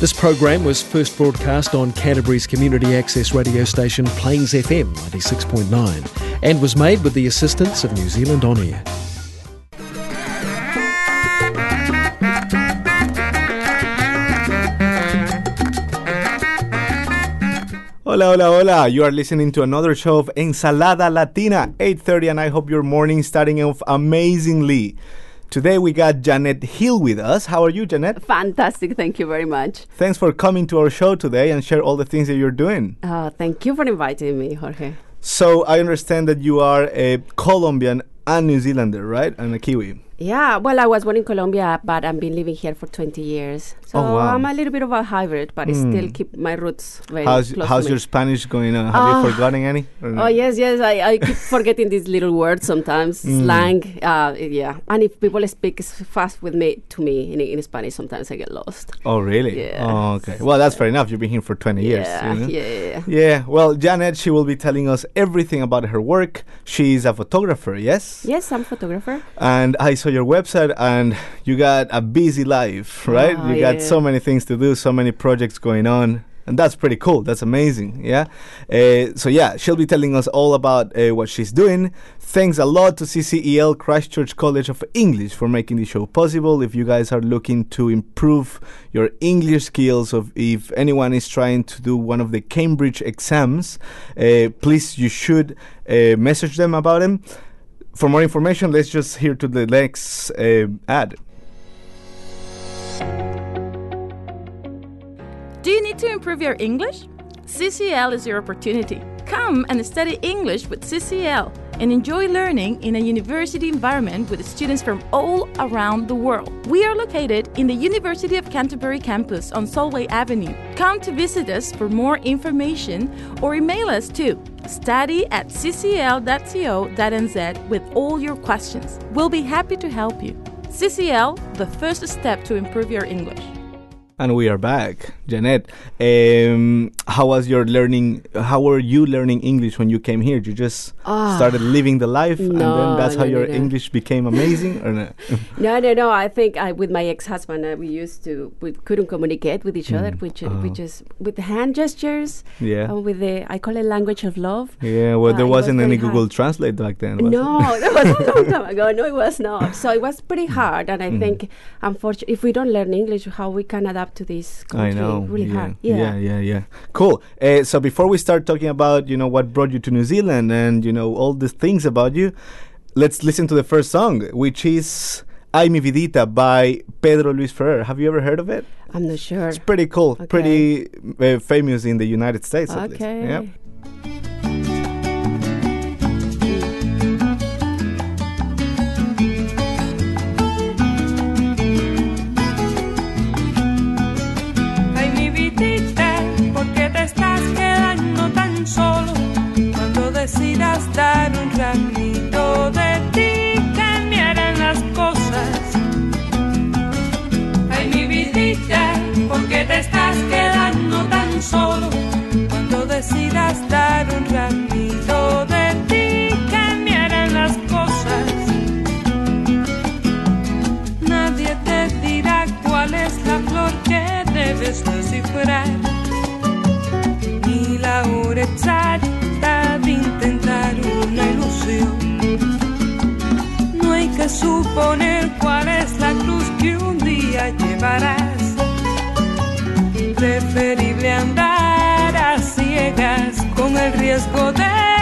This program was first broadcast on Canterbury's community access radio station Plains FM 96.9 and was made with the assistance of New Zealand On Air. Hola, hola, hola. You are listening to another show of Ensalada Latina, 8.30, and I hope your morning starting off amazingly. Today we got Janet Hill with us. How are you, Janet? Fantastic. Thank you very much. Thanks for coming to our show today and share all the things that you're doing. Uh, thank you for inviting me, Jorge. So I understand that you are a Colombian and New Zealander, right? And a Kiwi. Yeah, well, I was born in Colombia, but I've been living here for 20 years. So Oh, wow. I'm a little bit of a hybrid, but I still keep my roots very How's, close how's your. Spanish going on? Have Ah. you forgotten any? No? Oh yes, yes. I, I keep forgetting these little words sometimes. Mm. Slang, uh, yeah. And if people speak fast with me to me in, in Spanish, sometimes I get lost. Oh, really? Yeah. Oh, okay. Well, that's fair enough. You've been here for 20 years. yeah, you know? yeah, yeah, yeah. Yeah, well, Janet, she will be telling us everything about her work. She's a photographer, yes? Yes, I'm a photographer. And I saw your website, and you got a busy life, right? Ah, you got yeah. so many things to do, so many projects going on. And that's pretty cool. That's amazing. Yeah. Uh, so, yeah, she'll be telling us all about uh, what she's doing. Thanks a lot to CCEL Christchurch College of English for making the show possible. If you guys are looking to improve your English skills, of if anyone is trying to do one of the Cambridge exams, uh, please, you should uh, message them about them. For more information, let's just hear to the next uh, ad. Do you need to improve your English? CCL is your opportunity. Come and study English with CCL and enjoy learning in a university environment with students from all around the world. We are located in the University of Canterbury campus on Solway Avenue. Come to visit us for more information or email us to study at ccl.co.nz with all your questions. We'll be happy to help you. CCL, the first step to improve your English. And we are back. Janet, um, how was your learning? How were you learning English when you came here? You just Ah. started living the life, and then that's how no, no, your no. English became amazing, or not? No, no, no. I think I, with my ex-husband, uh, we used to we couldn't communicate with each other, which uh, which is with hand gestures. Mm. Yeah. uh, with the I call it language of love. yeah, well, Uh, there it was wasn't any hard. Google Translate back then. No, it? that was a long time ago. No, it was not. So it was pretty hard, and I Mm. think, unfortunately, if we don't learn English, how we can adapt to this country? I know. Really yeah. hard. yeah, yeah, yeah. Cool. Uh, so before we start talking about you know what brought you to New Zealand and you know all the things about you, let's listen to the first song, which is "Ay mi vidita" by Pedro Luis Ferrer. Have you ever heard of it? I'm not sure. It's pretty cool, Okay. pretty uh, famous in the United States. At least. Okay. Tan solo? Cuando decidas dar un ramito de ti, cambiarán las cosas. Ay, mi vidita, ¿por qué te estás quedando tan solo? Cuando decidas dar un ramito exacta de intentar una ilusión. No hay que suponer cuál es la cruz que un día llevarás. Preferible andar a ciegas con el riesgo de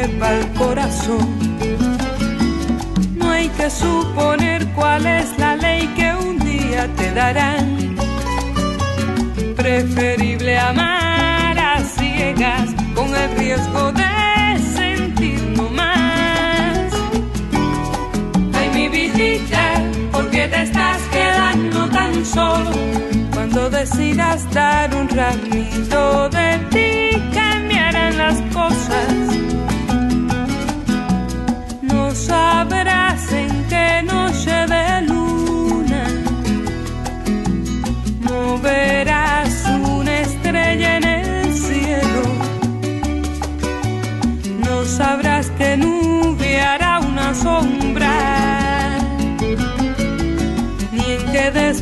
lleva al corazón. No hay que suponer cuál es la ley que un día te darán. Preferible amar a ciegas con el riesgo de sentir no más. Ay, mi visita, ¿por qué te estás quedando tan solo? Cuando decidas dar un ramito de ti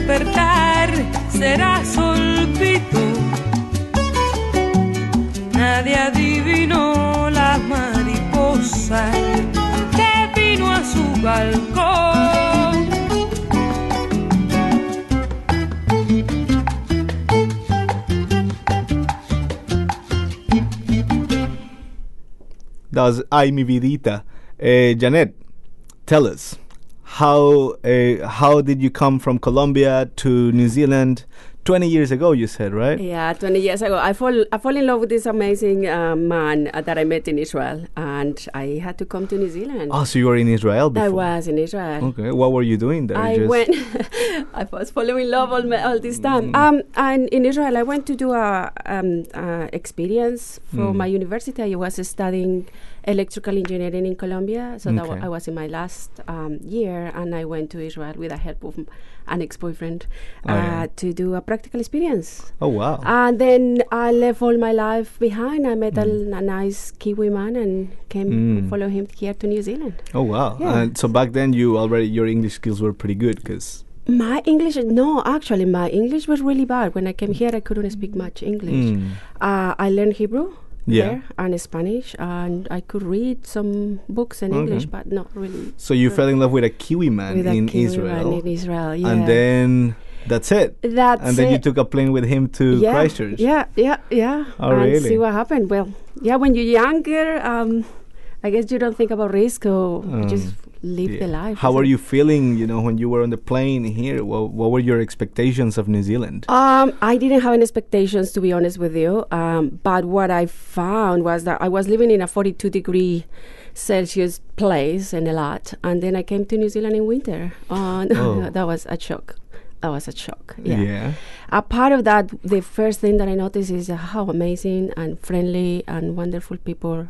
despertar será solpito. Nadie adivinó la mariposa que vino a su balcón. Was Ay Mi Vidita. Uh, Janet, tell us how uh, how did you come from Colombia to New Zealand? Twenty years ago, you said, right? Yeah, 20 years ago, I fall I fall in love with this amazing uh, man uh, that I met in Israel, and I had to come to New Zealand. Oh, so you were in Israel before? I was in Israel. Okay, what were you doing there? I Just- went. I was following love all, my, all this time. Mm. Um, and in Israel, I went to do a um, uh, experience for Mm. my university. I was studying electrical engineering in Colombia, so Okay. wa- I was in my last um, year, and I went to Israel with the help of m- an ex-boyfriend Oh, uh, yeah. to do a practical experience. Oh wow. And then I left all my life behind. I met Mm. a, a nice Kiwi man and came Mm. follow him here to New Zealand. oh wow. yeah. And so back then, you already your English skills were pretty good because. My English, no, actually, my English was really bad. When I came here, I couldn't speak much English. Mm. Uh, I learned Hebrew Yeah. there and Spanish, and I could read some books in Okay. English, but not really. So you fell in love with a Kiwi man with a in Kiwi Israel, man in Israel, yeah. and then that's it. That's and then you took a plane with him to yeah, Christchurch. Yeah, yeah, yeah. Oh, and really? see what happened. Well, yeah, when you're younger, um, I guess you don't think about risk or Um, just live Yeah. the life. How it? you feeling, you know, when you were on the plane here? What, what were your expectations of New Zealand? Um, I didn't have any expectations, to be honest with you. Um, but what I found was that I was living in a 42 degree Celsius place in a lot, and then I came to New Zealand in winter. And Oh. that was a shock. That was a shock. Yeah. yeah. A part of that, the first thing that I noticed is uh, how amazing and friendly and wonderful people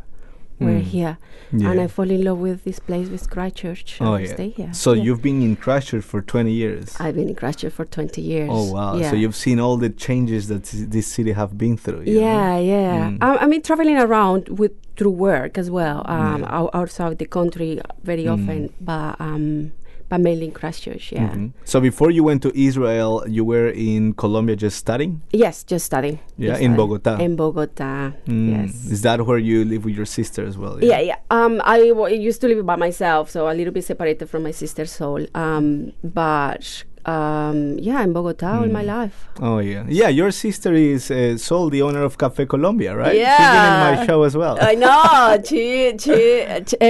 were Mm. here, Yeah. and I fall in love with this place, with Christchurch. Oh, and yeah. stay here. So Yeah. you've been in Christchurch for 20 years. I've been in Christchurch for 20 years. oh, wow. Yeah. So you've seen all the changes that this city have been through. you know? Yeah, yeah. Mm. I, I mean, traveling around with through work as well, um, Yeah. outside the country very Mm. often, but um, but mainly in Christchurch. Yeah. Mhm. So before you went to Israel, you were in Colombia just studying? Yes, just studying. Yeah, Just in studying. Bogota. In Bogota. Mm. Yes. Is that where you live with your sister as well? Yeah, yeah. Um, I w- used to live by myself, so a little bit separated from my sister's Sol. Um, but um, yeah, in Bogota all my Mm. life. Oh yeah, yeah. Your sister is uh, Sol, the owner of Cafe Colombia, right? She's Yeah. been in my show as well. I know. she, she,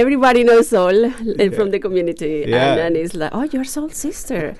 everybody knows Sol uh, from the community, Yeah. and, and it's like, oh, you're Sol's sister.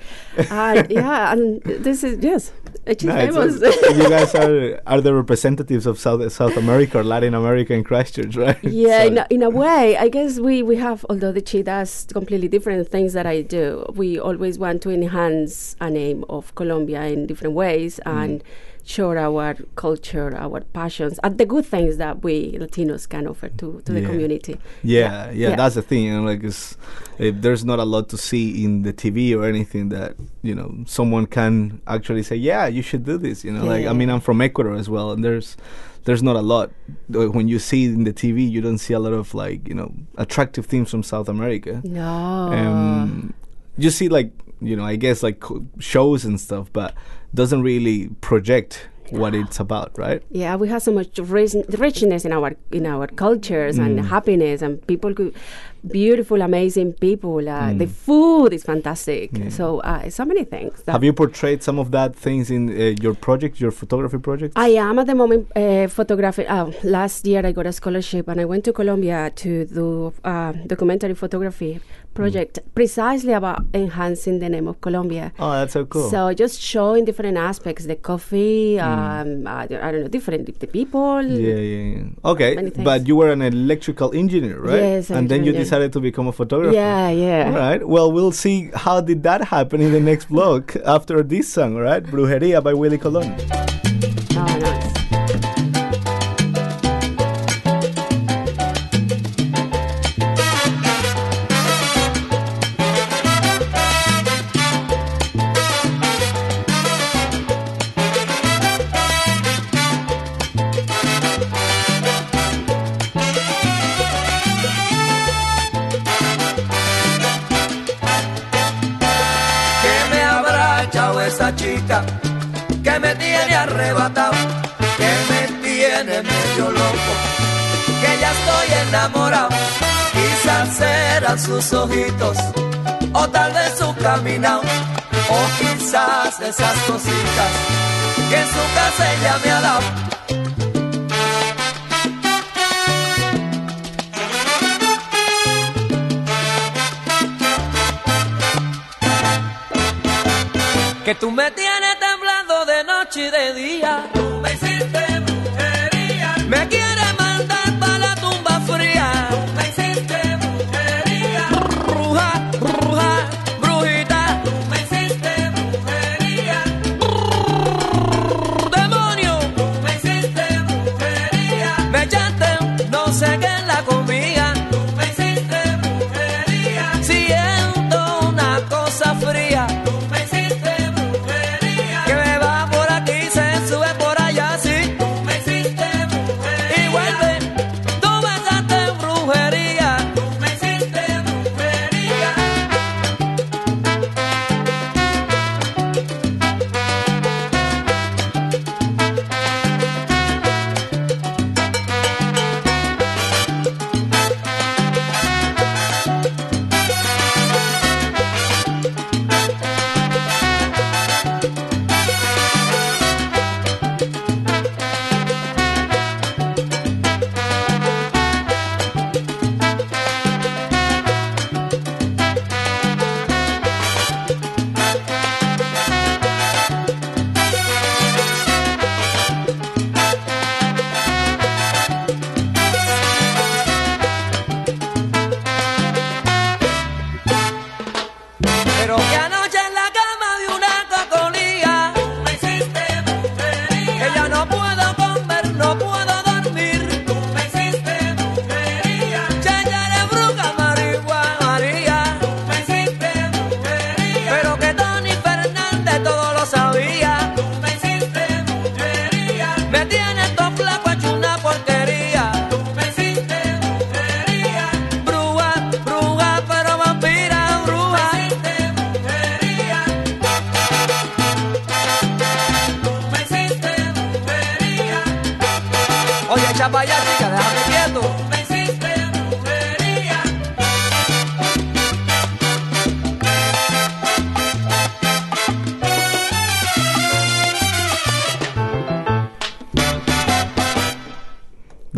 And yeah, and this is yes, No, it's- famous. it's- you guys are are the representatives of South South America or Latin America in Christchurch, right? Yeah, So- in a, in a way, I guess we, we have, although the she does completely different things that I do, we always want to enhance a name of Colombia in different ways Mm. and show our culture, our passions, and the good things that we Latinos can offer to, to the community. Yeah, yeah, Yeah. that's the thing. You know, like, it's, uh, there's not a lot to see in the TV or anything that you know someone can actually say, yeah, you should do this. You know, like I mean, I'm from Ecuador as well, and there's there's not a lot. When you see in the TV, you don't see a lot of like you know attractive things from South America. No. Um, you see like you know, I guess like shows and stuff, but doesn't really project what it's about, right? Yeah, we have so much rich, richness in our in our cultures and Mm. happiness, and people, could, beautiful, amazing people. Uh, The Mm. food is fantastic. So uh, so many things. Have you portrayed some of that things in uh, your project, your photography project? I am at the moment uh, photographing. Oh, last year I got a scholarship and I went to Colombia to do uh, documentary photography project precisely about enhancing the name of Colombia. oh, that's so cool. So just showing different aspects, the coffee, um, I, don't- I don't know, different the people. yeah, yeah, yeah. Okay, but you were an electrical engineer, right? Yes, and then you decided to become a photographer. Yeah, yeah. All right. Well, we'll see how did that happen in the next blog after this song, right? Brujeria by Willie Colon. Oh, nice. Ya estoy enamorado. Quizás serán sus ojitos, o tal vez su caminado, o quizás esas cositas que en su casa ella me ha dado. Que tú me tienes temblando de noche y de día. Tú me hiciste brujería. Me quieres mandar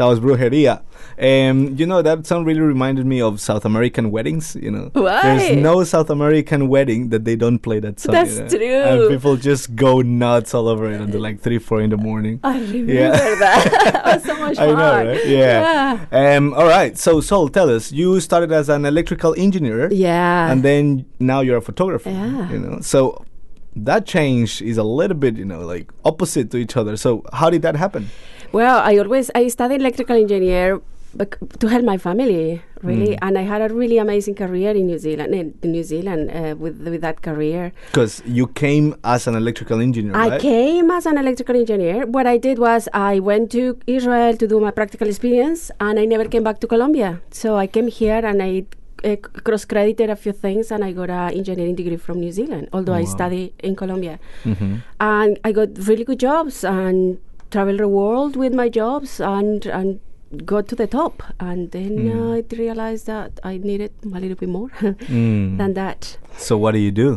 That was Brujeria. Um, you know, that song really reminded me of South American weddings, you know. Why? There's no South American wedding that they don't play that song. That's you know? true. And people just go nuts all over it until like 3, 4 in the morning. I remember Yeah. that. that was so much I fun. know, right? Yeah. Um, all right. So, Sol, tell us. You started as an electrical engineer. Yeah. And then now you're a photographer. Yeah. You know, so that change is a little bit, you know, like opposite to each other. So, how did that happen? Well, I always I studied electrical engineer to help my family really, Mm. and I had a really amazing career in New Zealand. In, New Zealand, uh, with with that career, Because you came as an electrical engineer, I right? came as an electrical engineer. What I did was I went to Israel to do my practical experience, and I never came back to Colombia. So I came here and I. Uh, cross credited a few things and I got an engineering degree from New Zealand, although I Wow. studied in Colombia. Mm-hmm. and I got really good jobs and traveled the world with my jobs and and got to the top. And then Mm. I realized that I needed a little bit more Mm. than that. So, what do you do?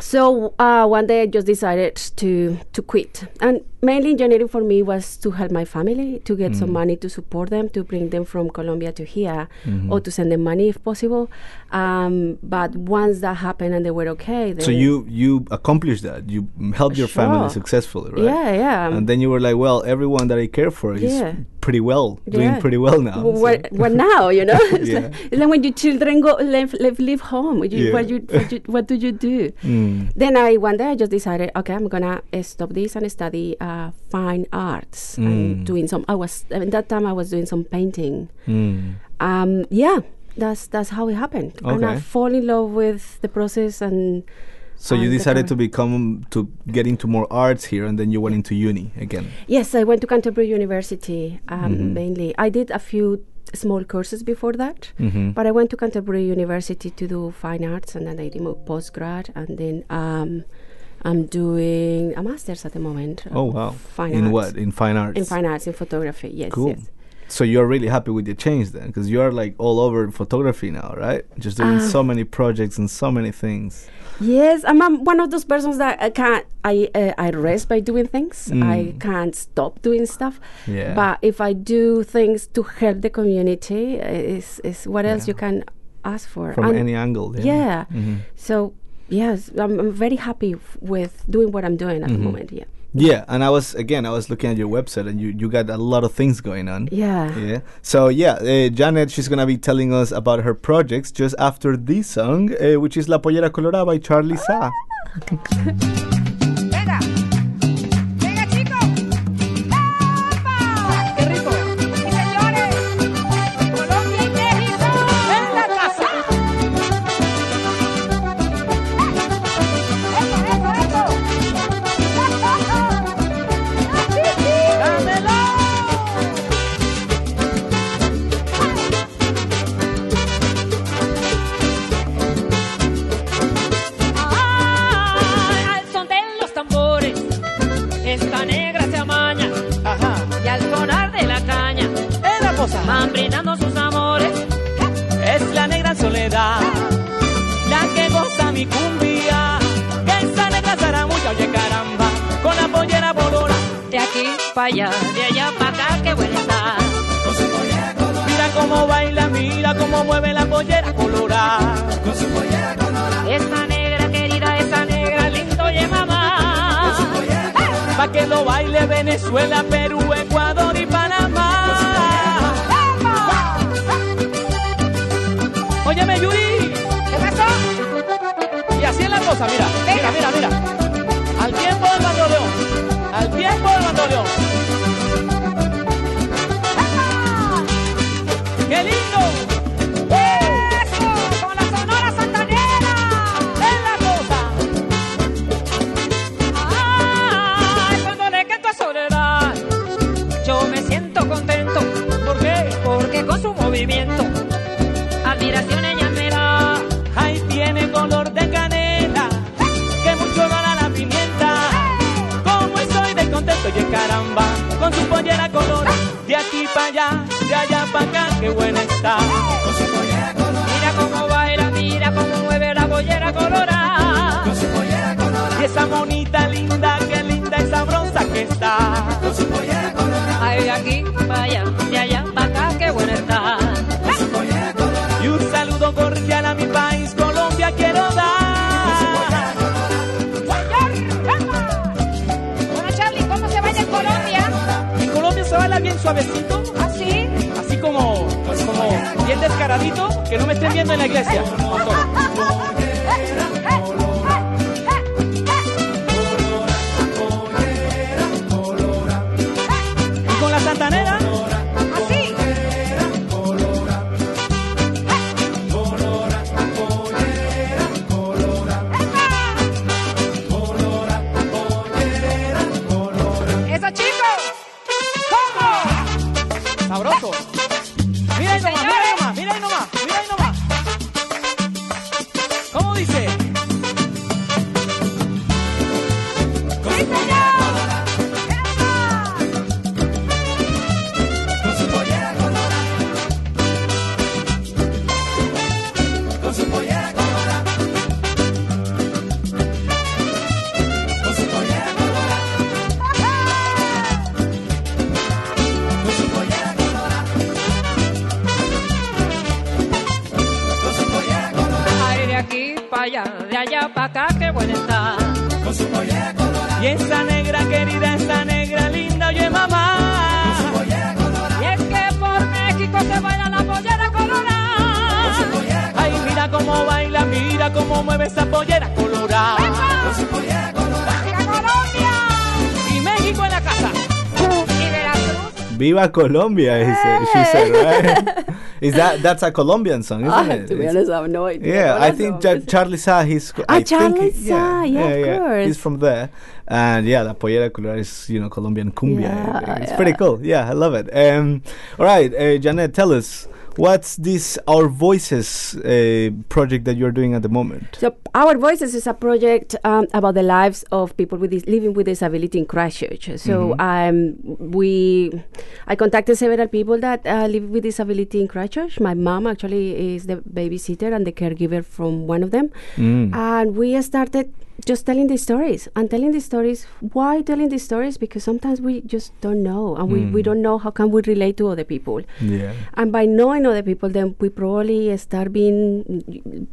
So uh, one day I just decided to to quit, and mainly engineering for me was to help my family to get some Mm. money to support them, to bring them from Colombia to here, Mhm. or to send them money if possible. Um, but once that happened and they were okay, then So you you accomplished that. You helped your family successfully, right? yeah, yeah, And then you were like, well, everyone that I care for is Yeah. Pretty well, doing pretty well now. So- What, what now, you know? It's Yeah. like, it's like when your children go leave, leave, leave home. You, Yeah. what, you, what, you, what do you do? Mm. Then I one day I just decided, okay, I'm gonna uh, stop this and study uh, fine arts Mm. and doing some. I was at that time I was doing some painting. Mm. Um, yeah, that's that's how it happened, and I Okay. fall in love with the process and. So you decided to become to get into more arts here, and then you went into uni again. Yes, I went to Canterbury University um, Mhm. mainly. I did a few small courses before that, Mm-hmm. but I went to Canterbury University to do fine arts, and then I did my postgrad, and then um, I'm doing a master's at the moment. Oh wow! Fine in arts. what? In fine arts. In fine arts, in photography. Yes, Cool. yes. So you're really happy with the change then, because you are like all over photography now, right? Just doing Ah. so many projects and so many things. Yes, I'm, I'm one of those persons that I can't. I uh, I rest by doing things. I Mm. can't stop doing stuff. Yeah. But if I do things to help the community, uh, is is what else Yeah. you can ask for? From And any angle. yeah. Mhm. So yes, I'm, I'm very happy f- with doing what I'm doing at Mhm. the moment. Yeah. Yeah, and I was again, I was looking at your website, and you you got a lot of things going on. Yeah. Yeah. So yeah, uh, Janet, she's gonna be telling us about her projects just after this song, uh, which is La Pollera Colorada by Charlie Zaa. Pa' que lo baile Venezuela, Perú, Ecuador y Panamá. Óyeme, Yuri. ¿Qué pasó? Y así es la cosa, mira. Mira, mira, mira. Al tiempo del bandoleón. Al tiempo del bandoleón. Movimiento Admiración ella me. Ahí tiene color de canela. Que mucho gana la pimienta. Como estoy de contento, y caramba. Con su pollera color. De aquí para allá, de allá para acá, qué buena está. Mira cómo baila, mira cómo mueve la pollera colorada. Y esa monita linda, qué linda y sabrosa que está. Ay, de aquí para allá, de allá para acá, qué buena está. Suavecito. ¿Así? así como, como bien descaradito, que no me estén viendo en la iglesia. qué buena está. Y esa negra querida, esa negra linda, oye mamá. mueve, baila la pollera colorada. Ay, mira cómo baila, mira cómo mueve esa pollera colorada. ¡Viva Colombia! Y México en la casa. Y Veracruz. Viva Colombia, he said, she said, right? Is that that's a Colombian song, isn't Ah, it? to be It's- honest, I have no idea. Yeah, I think Charlie Zaa, he's. Ah, I think Charlie he- Zaa, yeah, of course. He's from there, and yeah, La Pollera Colorada is you know Colombian cumbia. Yeah, it's yeah. pretty cool. Yeah, I love it. Um, all right, uh, Janet, tell us what's this Our Voices uh, project that you're doing at the moment? So our voices is a project um, about the lives of people with dis- living with disability in Christchurch. So um, we, I contacted several people that uh, live with disability in Christchurch. My mom actually is the babysitter and the caregiver from one of them, Mm. and we started just telling the stories and telling the stories. Why telling the stories? Because sometimes we just don't know, and we, we Mm. don't know how can we relate to other people. Yeah. And by knowing other people, then we probably start being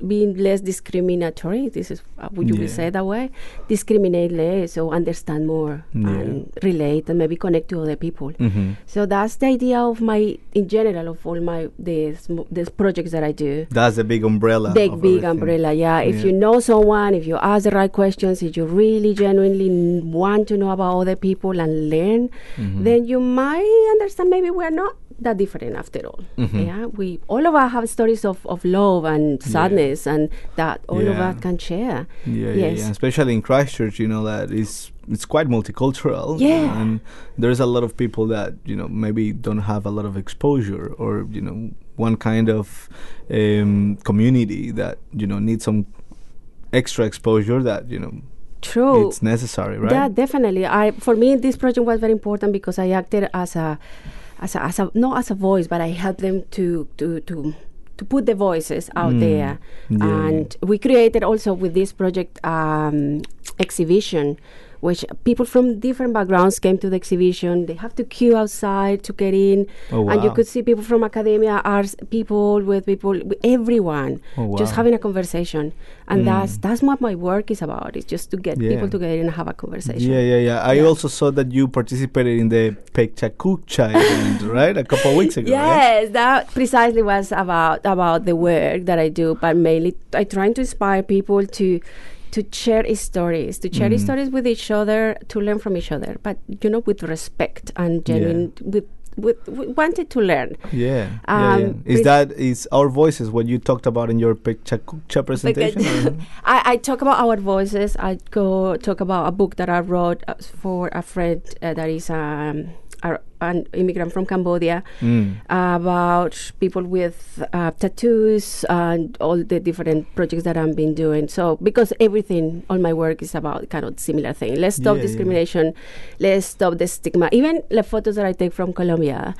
being less discriminatory. This is uh, would you Yeah. say that way? Discriminate less or understand more Yeah. and relate and maybe connect to other people. hmm So that's the idea of my, in general, of all my these these projects that I do. That's a big umbrella. Big, big everything. umbrella, yeah. If you know someone, if you ask the right questions, if you really genuinely want to know about other people and learn, Mm-hmm. then you might understand maybe we're not that different after all. Mhm. Yeah, we all of us have stories of, of love and sadness, and that all of us can share. Yeah, Yes. yeah, yeah. Especially in Christchurch, you know that is it's quite multicultural. Yeah. and there's a lot of people that you know maybe don't have a lot of exposure, or you know one kind of um, community that you know needs some extra exposure that you know True. it's necessary, right? Yeah, definitely. I for me this project was very important because I acted as a as a, as a not as a voice, but I helped them to to to to put the voices out Mm. there. Yeah, and we created also with this project um, exhibition which people from different backgrounds came to the exhibition. They have to queue outside to get in, Oh, and you could see people from academia, arts people, with people, with everyone, Oh, just having a conversation. And Mm. that's that's what my work is about. It's just to get Yeah. people together and have a conversation. Yeah, yeah, yeah. I Yeah. also saw that you participated in the Pechakucha event, right? A couple of weeks ago. Yes, that precisely was about about the work that I do, but mainly I trying to inspire people to to share stories, to share Mhm. stories with each other, to learn from each other, but you know, with respect and Yeah. genuine, with, with with wanted to learn. Yeah, yeah, Um, yeah. Is that is our voices what you talked about in your Pechakucha presentation? I, I talk about our voices. I go talk about a book that I wrote uh, for a friend uh, that is um, a, an immigrant from Cambodia Mm. about people with uh, tattoos and all the different projects that I've been doing. So because everything, all my work is about kind of similar thing. Let's stop Yeah, yeah. discrimination. Let's stop the stigma. Even the photos that I take from Colombia.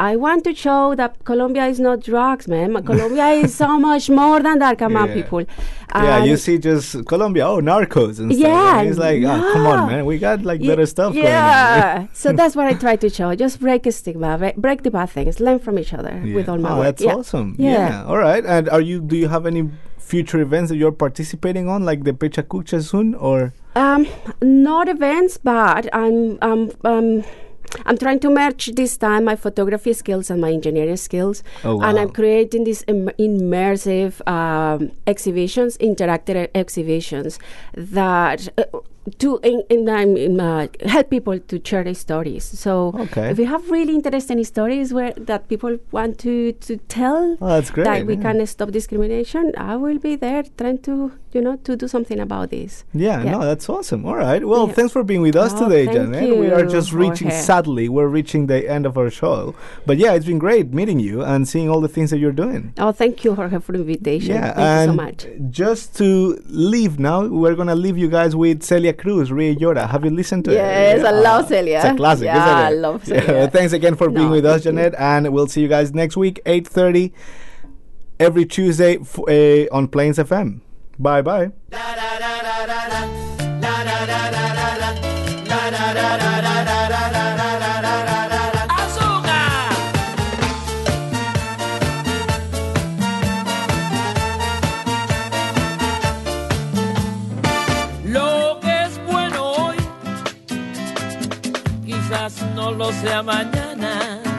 I want to show that Colombia is not drugs, man. Colombia is so much more than that. Come on, Yeah. people. yeah, you see just Colombia, oh, narcos and stuff. Yeah, and it's like, ah, come on, man, we got like better stuff Yeah. so that's what I try to show. Just break a stigma, break, break the bad things, learn from each other on. with all my oh, work. that's yeah. awesome. Yeah. All right. And are you? Do you have any future events that you're participating on, like the Pecha Kucha soon, or? Um, not events, but I'm um um. I'm trying to merge this time my photography skills and my engineering skills, Oh, and I'm creating these Im- immersive um, exhibitions, interactive exhibitions that uh, to in, in, in, uh, help people to share their stories. So Okay. if you have really interesting stories where that people want to to tell, Oh, that's great. that we yeah. can stop discrimination, I will be there trying to you know to do something about this. Yeah, Yeah. no, that's awesome. All right. Well, Yeah. thanks for being with us Oh, today, Janet. We are just reaching, Jorge. sadly, we're reaching the end of our show. But yeah, it's been great meeting you and seeing all the things that you're doing. Oh, thank you, Jorge, for the invitation. Yeah, thank you so much. just to leave now, we're gonna leave you guys with Celia Cruz, Ríe y Llora. Have you listened to Yes, it? Yes, I love Ah, Celia. It's a classic, Yeah, isn't it? I love Yeah, thanks again for being No, with us, thank you. Janet, and we'll see you guys next week, 8:30, every Tuesday f- uh, on Plains FM. Bye bye no lo sea mañana.